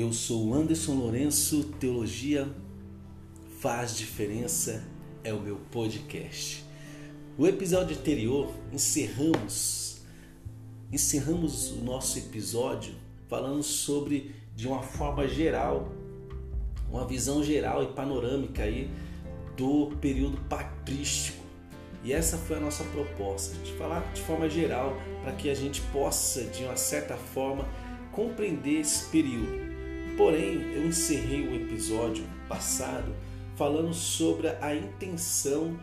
Eu sou Anderson Lourenço, Teologia Faz Diferença é o meu podcast. No episódio anterior encerramos encerramos o nosso episódio falando sobre de uma forma geral, uma visão geral e panorâmica aí do período patrístico. E essa foi a nossa proposta, de falar de forma geral para que a gente possa de uma certa forma compreender esse período Porém, eu encerrei o episódio passado falando sobre a intenção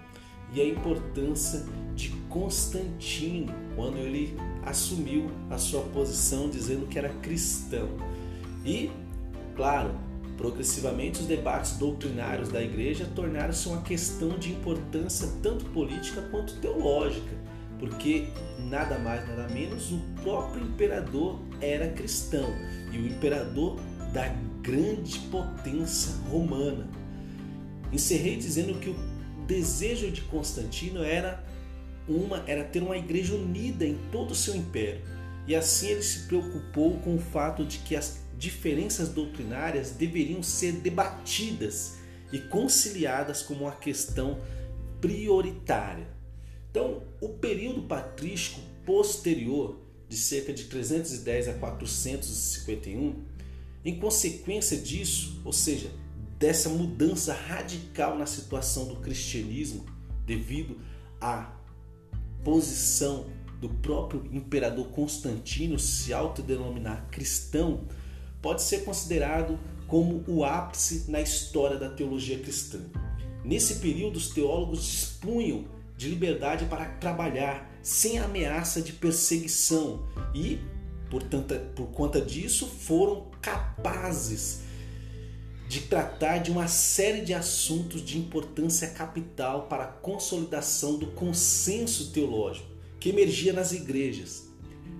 e a importância de Constantino quando ele assumiu a sua posição dizendo que era cristão. E, claro, progressivamente os debates doutrinários da igreja tornaram-se uma questão de importância tanto política quanto teológica, porque nada mais nada menos o próprio imperador era cristão e o imperador da grande potência romana. Encerrei dizendo que o desejo de Constantino era uma era ter uma igreja unida em todo o seu império. E assim ele se preocupou com o fato de que as diferenças doutrinárias deveriam ser debatidas e conciliadas como uma questão prioritária. Então, o período patrístico posterior, de cerca de 310 a 451, em consequência disso, ou seja, dessa mudança radical na situação do cristianismo, devido à posição do próprio imperador Constantino se autodenominar cristão, pode ser considerado como o ápice na história da teologia cristã. Nesse período, os teólogos dispunham de liberdade para trabalhar sem ameaça de perseguição e Portanto, por conta disso, foram capazes de tratar de uma série de assuntos de importância capital para a consolidação do consenso teológico que emergia nas igrejas.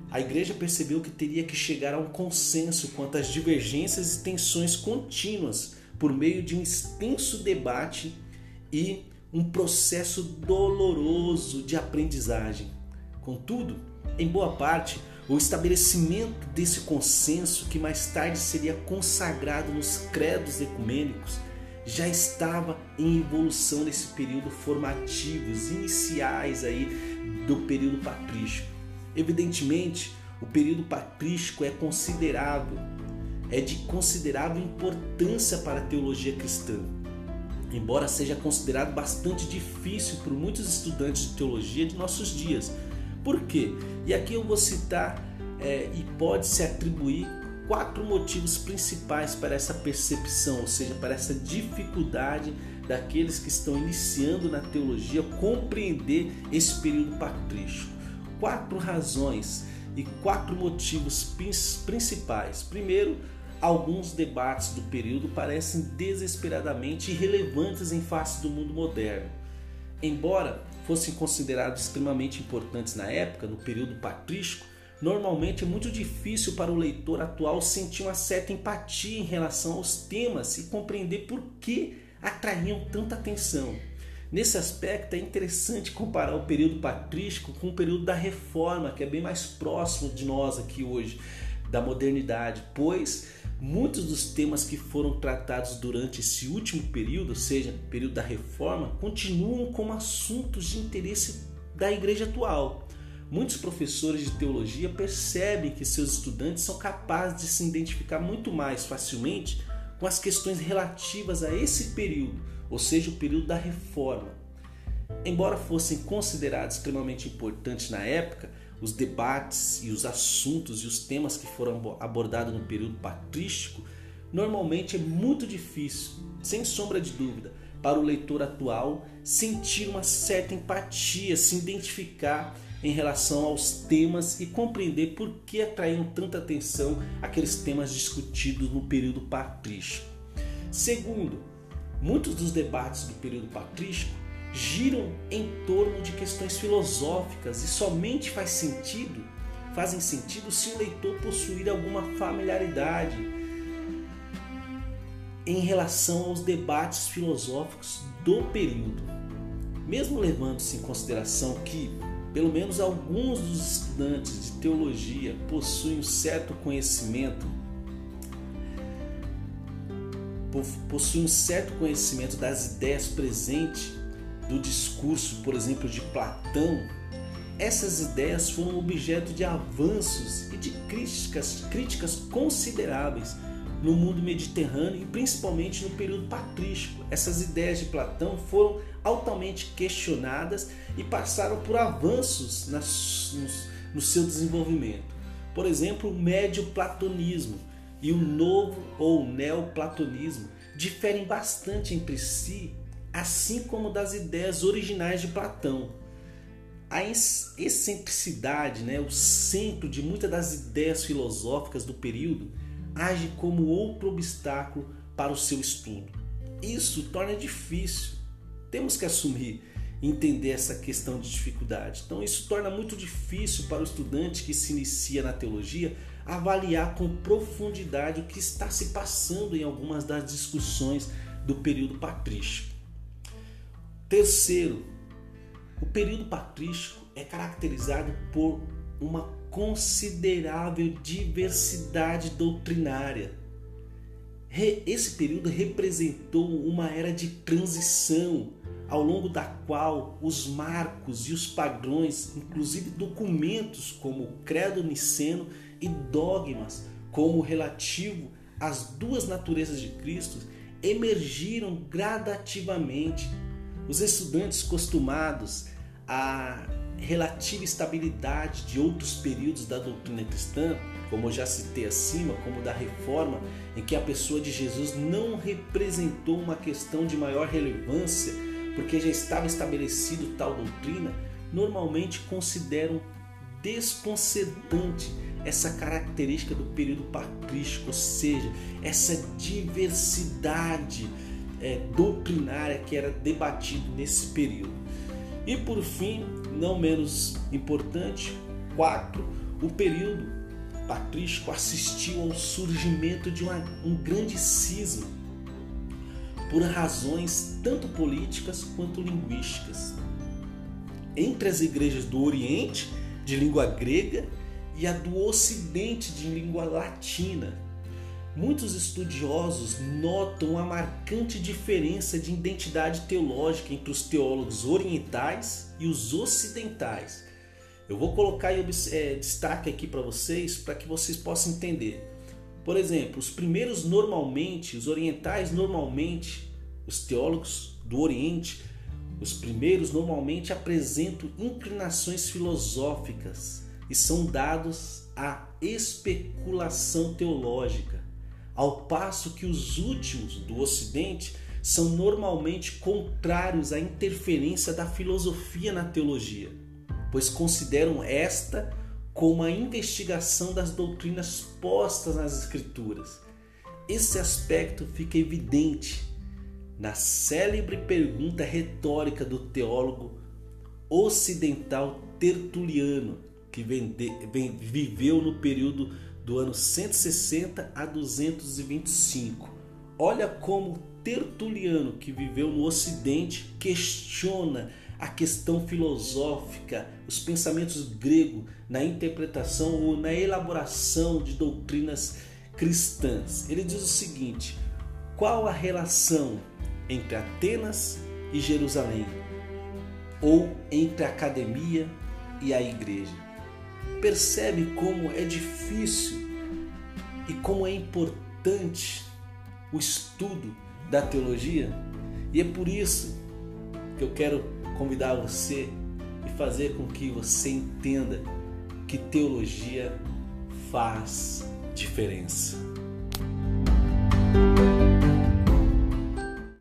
A igreja percebeu que teria que chegar a um consenso quanto às divergências e tensões contínuas por meio de um extenso debate e um processo doloroso de aprendizagem. Contudo, em boa parte, o estabelecimento desse consenso, que mais tarde seria consagrado nos credos ecumênicos, já estava em evolução nesse período formativo, os iniciais aí do período patrístico. Evidentemente, o período patrístico é considerável, é de considerável importância para a teologia cristã. Embora seja considerado bastante difícil por muitos estudantes de teologia de nossos dias, por quê? E aqui eu vou citar é, e pode se atribuir quatro motivos principais para essa percepção, ou seja, para essa dificuldade daqueles que estão iniciando na teologia compreender esse período patrístico. Quatro razões e quatro motivos principais. Primeiro, alguns debates do período parecem desesperadamente irrelevantes em face do mundo moderno. Embora fossem considerados extremamente importantes na época, no período patrístico, normalmente é muito difícil para o leitor atual sentir uma certa empatia em relação aos temas e compreender por que atraíam tanta atenção. Nesse aspecto é interessante comparar o período patrístico com o período da reforma, que é bem mais próximo de nós aqui hoje, da modernidade, pois Muitos dos temas que foram tratados durante esse último período, ou seja, período da reforma, continuam como assuntos de interesse da igreja atual. Muitos professores de teologia percebem que seus estudantes são capazes de se identificar muito mais facilmente com as questões relativas a esse período, ou seja, o período da reforma. Embora fossem considerados extremamente importantes na época, os debates e os assuntos e os temas que foram abordados no período patrístico, normalmente é muito difícil, sem sombra de dúvida, para o leitor atual sentir uma certa empatia, se identificar em relação aos temas e compreender por que atraíam tanta atenção aqueles temas discutidos no período patrístico. Segundo, muitos dos debates do período patrístico giram em torno de questões filosóficas e somente faz sentido, fazem sentido se o leitor possuir alguma familiaridade em relação aos debates filosóficos do período. Mesmo levando-se em consideração que pelo menos alguns dos estudantes de teologia possuem um certo conhecimento possui um certo conhecimento das ideias presentes do discurso, por exemplo, de Platão, essas ideias foram objeto de avanços e de críticas, críticas consideráveis no mundo mediterrâneo e principalmente no período patrístico. Essas ideias de Platão foram altamente questionadas e passaram por avanços nas, no, no seu desenvolvimento. Por exemplo, o médio platonismo e o novo ou neoplatonismo diferem bastante entre si, assim como das ideias originais de Platão. A excentricidade, né, o centro de muitas das ideias filosóficas do período, age como outro obstáculo para o seu estudo. Isso torna difícil. Temos que assumir entender essa questão de dificuldade. Então, isso torna muito difícil para o estudante que se inicia na teologia avaliar com profundidade o que está se passando em algumas das discussões do período patrístico. Terceiro, o período patrístico é caracterizado por uma considerável diversidade doutrinária. Esse período representou uma era de transição, ao longo da qual os marcos e os padrões, inclusive documentos como o Credo Niceno e dogmas como relativo às duas naturezas de Cristo, emergiram gradativamente. Os estudantes costumados a relativa estabilidade de outros períodos da doutrina cristã, como eu já citei acima, como da reforma, em que a pessoa de Jesus não representou uma questão de maior relevância, porque já estava estabelecido tal doutrina, normalmente consideram desconcertante essa característica do período patrístico, ou seja, essa diversidade é, doutrinária que era debatido nesse período. E por fim, não menos importante, quatro, o período patrístico assistiu ao surgimento de uma, um grande cisma por razões tanto políticas quanto linguísticas entre as igrejas do Oriente de língua grega e a do Ocidente de língua latina Muitos estudiosos notam a marcante diferença de identidade teológica entre os teólogos orientais e os ocidentais. Eu vou colocar é, destaque aqui para vocês para que vocês possam entender. Por exemplo, os primeiros normalmente, os orientais normalmente, os teólogos do Oriente, os primeiros normalmente apresentam inclinações filosóficas e são dados à especulação teológica ao passo que os últimos do Ocidente são normalmente contrários à interferência da filosofia na teologia, pois consideram esta como a investigação das doutrinas postas nas Escrituras. Esse aspecto fica evidente na célebre pergunta retórica do teólogo ocidental Tertuliano, que viveu no período do ano 160 a 225. Olha como Tertuliano, que viveu no Ocidente, questiona a questão filosófica, os pensamentos gregos na interpretação ou na elaboração de doutrinas cristãs. Ele diz o seguinte: qual a relação entre Atenas e Jerusalém? Ou entre a academia e a igreja? Percebe como é difícil e como é importante o estudo da teologia? E é por isso que eu quero convidar você e fazer com que você entenda que teologia faz diferença.